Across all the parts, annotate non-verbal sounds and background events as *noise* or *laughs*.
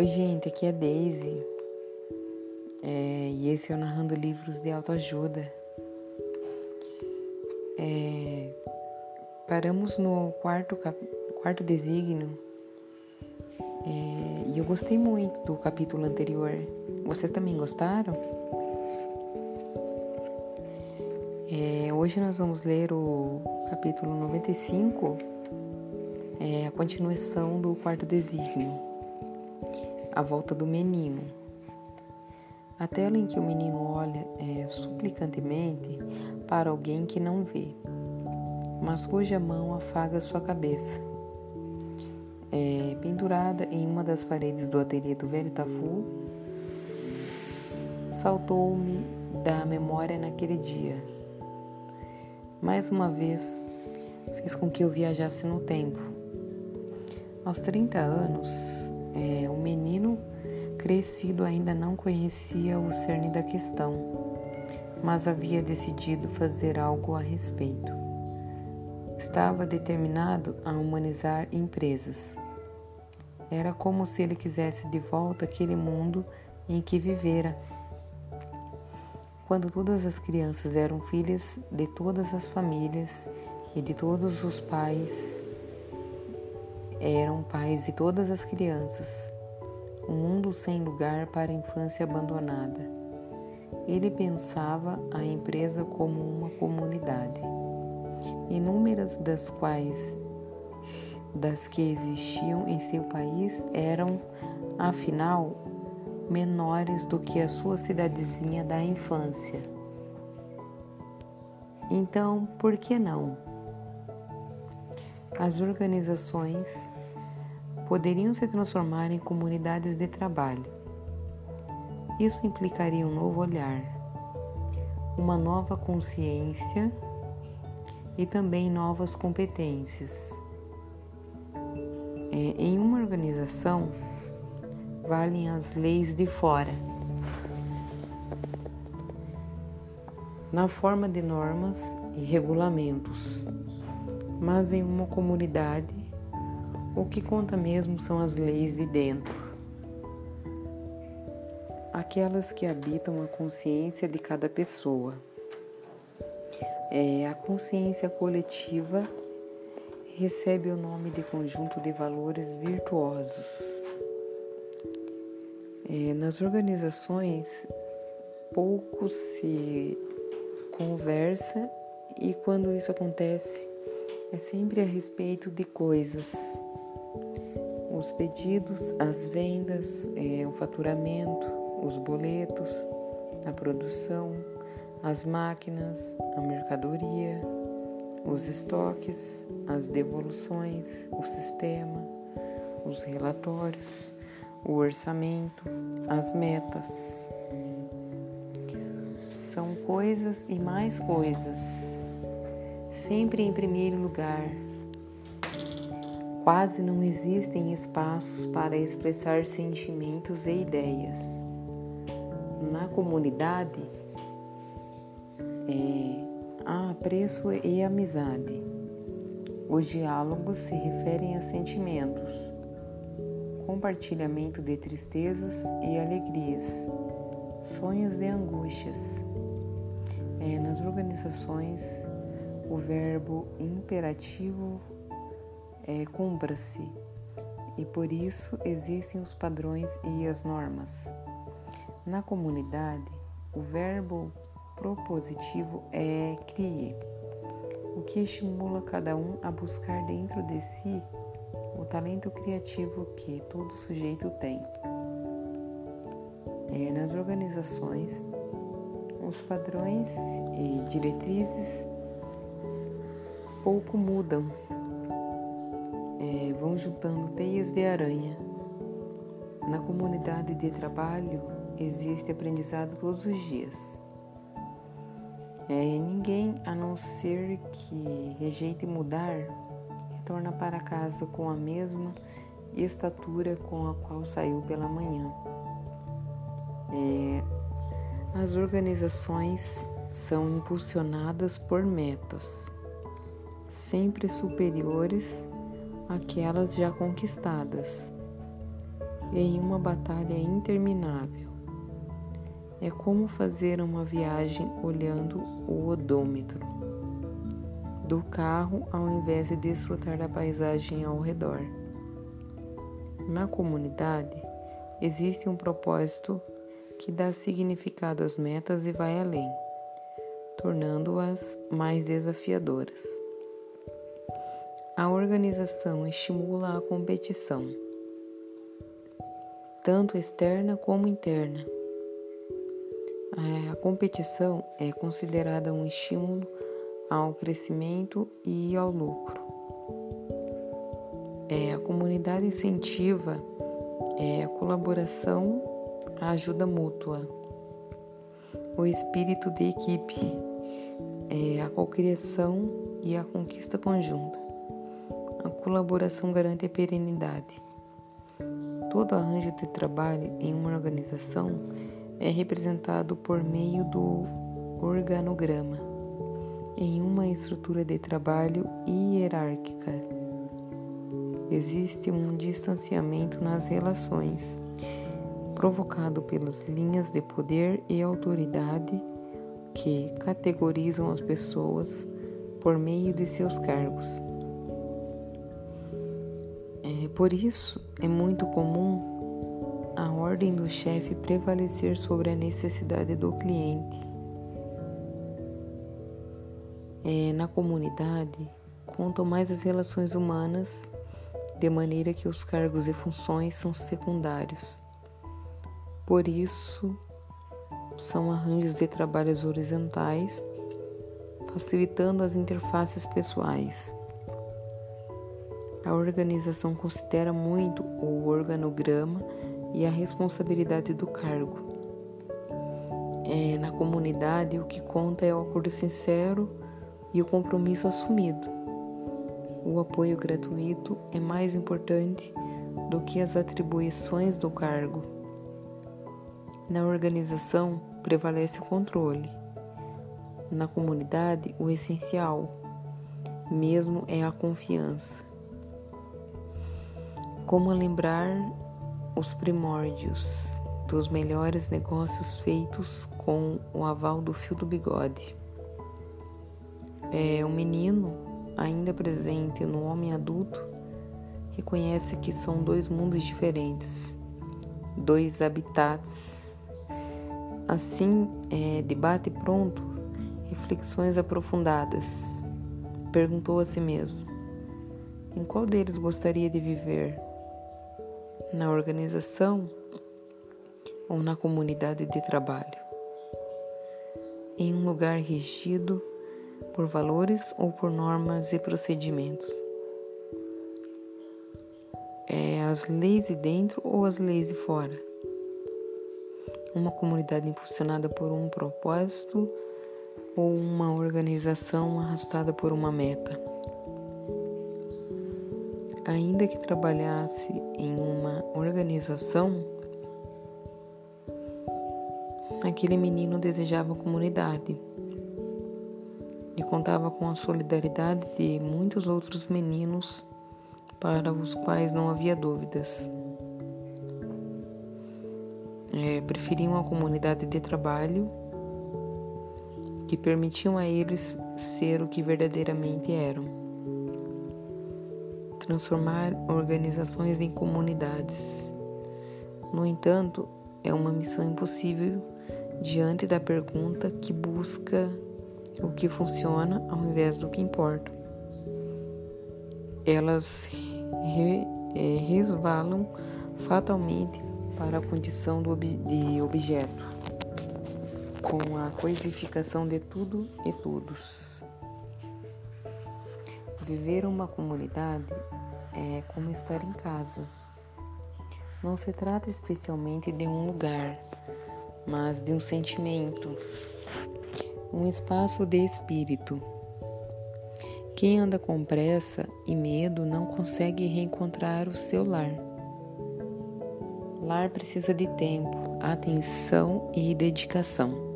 Oi, gente, aqui é Daisy é, e esse é o Narrando Livros de Autoajuda. É, paramos no quarto, quarto desígnio é, e eu gostei muito do capítulo anterior. Vocês também gostaram? É, hoje nós vamos ler o capítulo 95, é, a continuação do quarto desígnio a volta do menino. A tela em que o menino olha é suplicantemente para alguém que não vê, mas cuja mão afaga sua cabeça. É, pendurada em uma das paredes do ateliê do velho Tafu, saltou-me da memória naquele dia. Mais uma vez, fez com que eu viajasse no tempo. Aos 30 anos, é, o menino crescido ainda não conhecia o cerne da questão, mas havia decidido fazer algo a respeito. Estava determinado a humanizar empresas. Era como se ele quisesse de volta aquele mundo em que vivera. Quando todas as crianças eram filhas de todas as famílias e de todos os pais eram pais de todas as crianças, um mundo sem lugar para a infância abandonada. Ele pensava a empresa como uma comunidade, inúmeras das quais das que existiam em seu país eram, afinal, menores do que a sua cidadezinha da infância. Então, por que não? As organizações poderiam se transformar em comunidades de trabalho. Isso implicaria um novo olhar, uma nova consciência e também novas competências. É, em uma organização, valem as leis de fora, na forma de normas e regulamentos, mas em uma comunidade o que conta mesmo são as leis de dentro, aquelas que habitam a consciência de cada pessoa. É, a consciência coletiva recebe o nome de conjunto de valores virtuosos. É, nas organizações, pouco se conversa e quando isso acontece, é sempre a respeito de coisas os pedidos, as vendas, é, o faturamento, os boletos, a produção, as máquinas, a mercadoria, os estoques, as devoluções, o sistema, os relatórios, o orçamento, as metas. São coisas e mais coisas, sempre em primeiro lugar Quase não existem espaços para expressar sentimentos e ideias. Na comunidade, é, há apreço e amizade. Os diálogos se referem a sentimentos, compartilhamento de tristezas e alegrias, sonhos e angústias. É, nas organizações, o verbo imperativo é, cumpra-se, e por isso existem os padrões e as normas. Na comunidade, o verbo propositivo é crie, o que estimula cada um a buscar dentro de si o talento criativo que todo sujeito tem. É, nas organizações, os padrões e diretrizes pouco mudam é, vão juntando teias de aranha. Na comunidade de trabalho existe aprendizado todos os dias. É, ninguém, a não ser que rejeite mudar, retorna para casa com a mesma estatura com a qual saiu pela manhã. É, as organizações são impulsionadas por metas, sempre superiores aquelas já conquistadas. em uma batalha interminável. É como fazer uma viagem olhando o odômetro do carro ao invés de desfrutar da paisagem ao redor. Na comunidade, existe um propósito que dá significado às metas e vai além, tornando-as mais desafiadoras. A organização estimula a competição, tanto externa como interna. A competição é considerada um estímulo ao crescimento e ao lucro. É, a comunidade incentiva é, a colaboração, a ajuda mútua, o espírito de equipe, é, a cocriação e a conquista conjunta. A colaboração garante a perenidade. Todo arranjo de trabalho em uma organização é representado por meio do organograma, em uma estrutura de trabalho hierárquica. Existe um distanciamento nas relações, provocado pelas linhas de poder e autoridade que categorizam as pessoas por meio de seus cargos. É, por isso, é muito comum a ordem do chefe prevalecer sobre a necessidade do cliente. É, na comunidade, contam mais as relações humanas, de maneira que os cargos e funções são secundários. Por isso, são arranjos de trabalhos horizontais, facilitando as interfaces pessoais. A organização considera muito o organograma e a responsabilidade do cargo. É, na comunidade, o que conta é o acordo sincero e o compromisso assumido. O apoio gratuito é mais importante do que as atribuições do cargo. Na organização prevalece o controle. Na comunidade, o essencial mesmo é a confiança. Como lembrar os primórdios dos melhores negócios feitos com o aval do fio do bigode. É um menino ainda presente no homem adulto reconhece que são dois mundos diferentes, dois habitats. Assim, é, debate pronto, reflexões aprofundadas. Perguntou a si mesmo: em qual deles gostaria de viver? Na organização ou na comunidade de trabalho, em um lugar regido por valores ou por normas e procedimentos. É as leis de dentro ou as leis de fora. Uma comunidade impulsionada por um propósito ou uma organização arrastada por uma meta ainda que trabalhasse em uma organização, aquele menino desejava comunidade e contava com a solidariedade de muitos outros meninos para os quais não havia dúvidas. É, preferiam a comunidade de trabalho que permitiam a eles ser o que verdadeiramente eram transformar organizações em comunidades. No entanto, é uma missão impossível diante da pergunta que busca o que funciona ao invés do que importa. Elas re, é, resvalam fatalmente para a condição ob, de objeto, com a coisificação de tudo e todos. Viver uma comunidade é como estar em casa. Não se trata especialmente de um lugar, mas de um sentimento, um espaço de espírito. Quem anda com pressa e medo não consegue reencontrar o seu lar. Lar precisa de tempo, atenção e dedicação.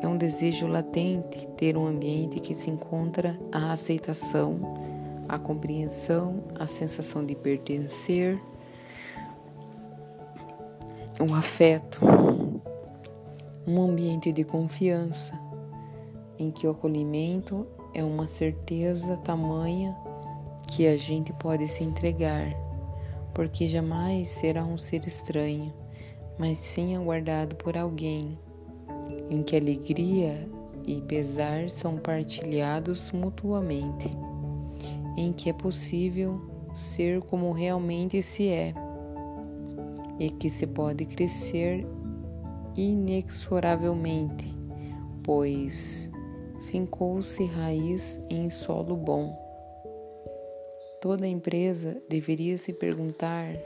É um desejo latente ter um ambiente que se encontra a aceitação a compreensão, a sensação de pertencer, o afeto, um ambiente de confiança em que o acolhimento é uma certeza tamanha que a gente pode se entregar, porque jamais será um ser estranho, mas sim aguardado por alguém, em que alegria e pesar são partilhados mutuamente, em que é possível ser como realmente se é, e que se pode crescer inexoravelmente, pois fincou-se raiz em solo bom. Toda empresa deveria se perguntar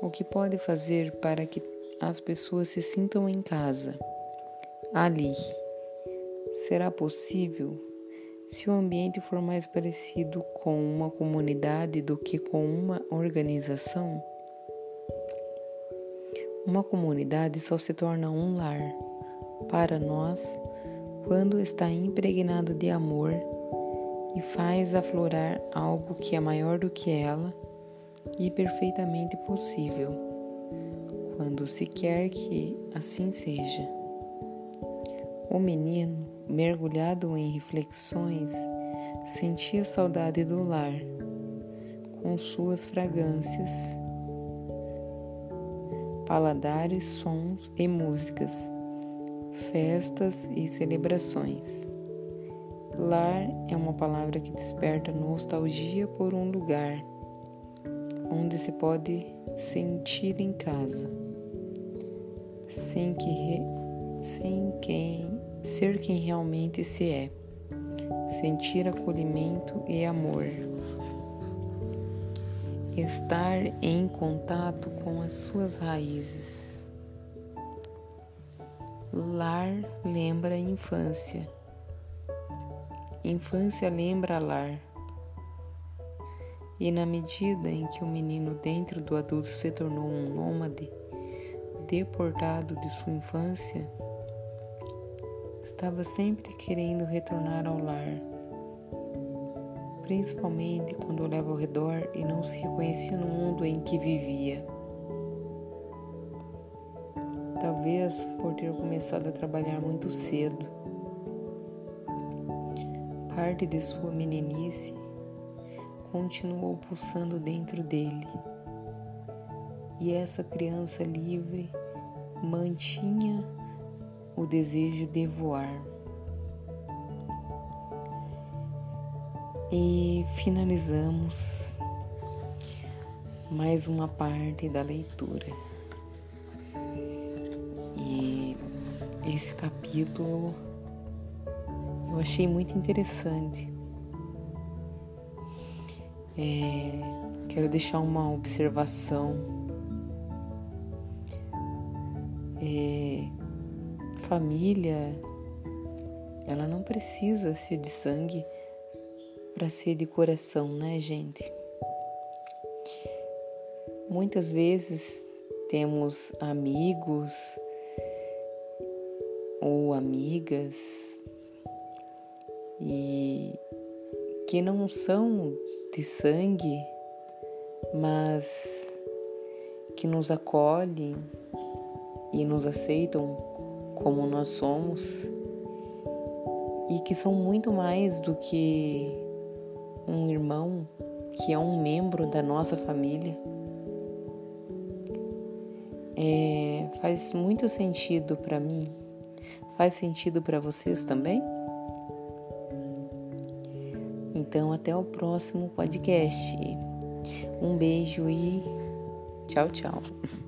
o que pode fazer para que as pessoas se sintam em casa, ali. Será possível se o ambiente for mais parecido com uma comunidade do que com uma organização? Uma comunidade só se torna um lar para nós quando está impregnado de amor e faz aflorar algo que é maior do que ela e perfeitamente possível, quando se quer que assim seja. O menino, mergulhado em reflexões, sentia saudade do lar, com suas fragrâncias, paladares, sons e músicas festas e celebrações. Lar é uma palavra que desperta nostalgia por um lugar onde se pode sentir em casa, sem que sem quem ser quem realmente se é, sentir acolhimento e amor, estar em contato com as suas raízes Lar lembra infância. Infância lembra lar. E na medida em que o menino dentro do adulto se tornou um nômade, deportado de sua infância, estava sempre querendo retornar ao lar, principalmente quando olhava ao redor e não se reconhecia no mundo em que vivia talvez por ter começado a trabalhar muito cedo. Parte de sua meninice continuou pulsando dentro dele, e essa criança livre mantinha o desejo de voar. E finalizamos mais uma parte da leitura. esse capítulo eu achei muito interessante. É, quero deixar uma observação. É, família, ela não precisa ser de sangue para ser de coração, né, gente? Muitas vezes temos amigos, ou amigas e que não são de sangue, mas que nos acolhem e nos aceitam como nós somos e que são muito mais do que um irmão que é um membro da nossa família. É, faz muito sentido para mim Faz sentido para vocês também? Então, até o próximo podcast. Um beijo e tchau, tchau. *laughs*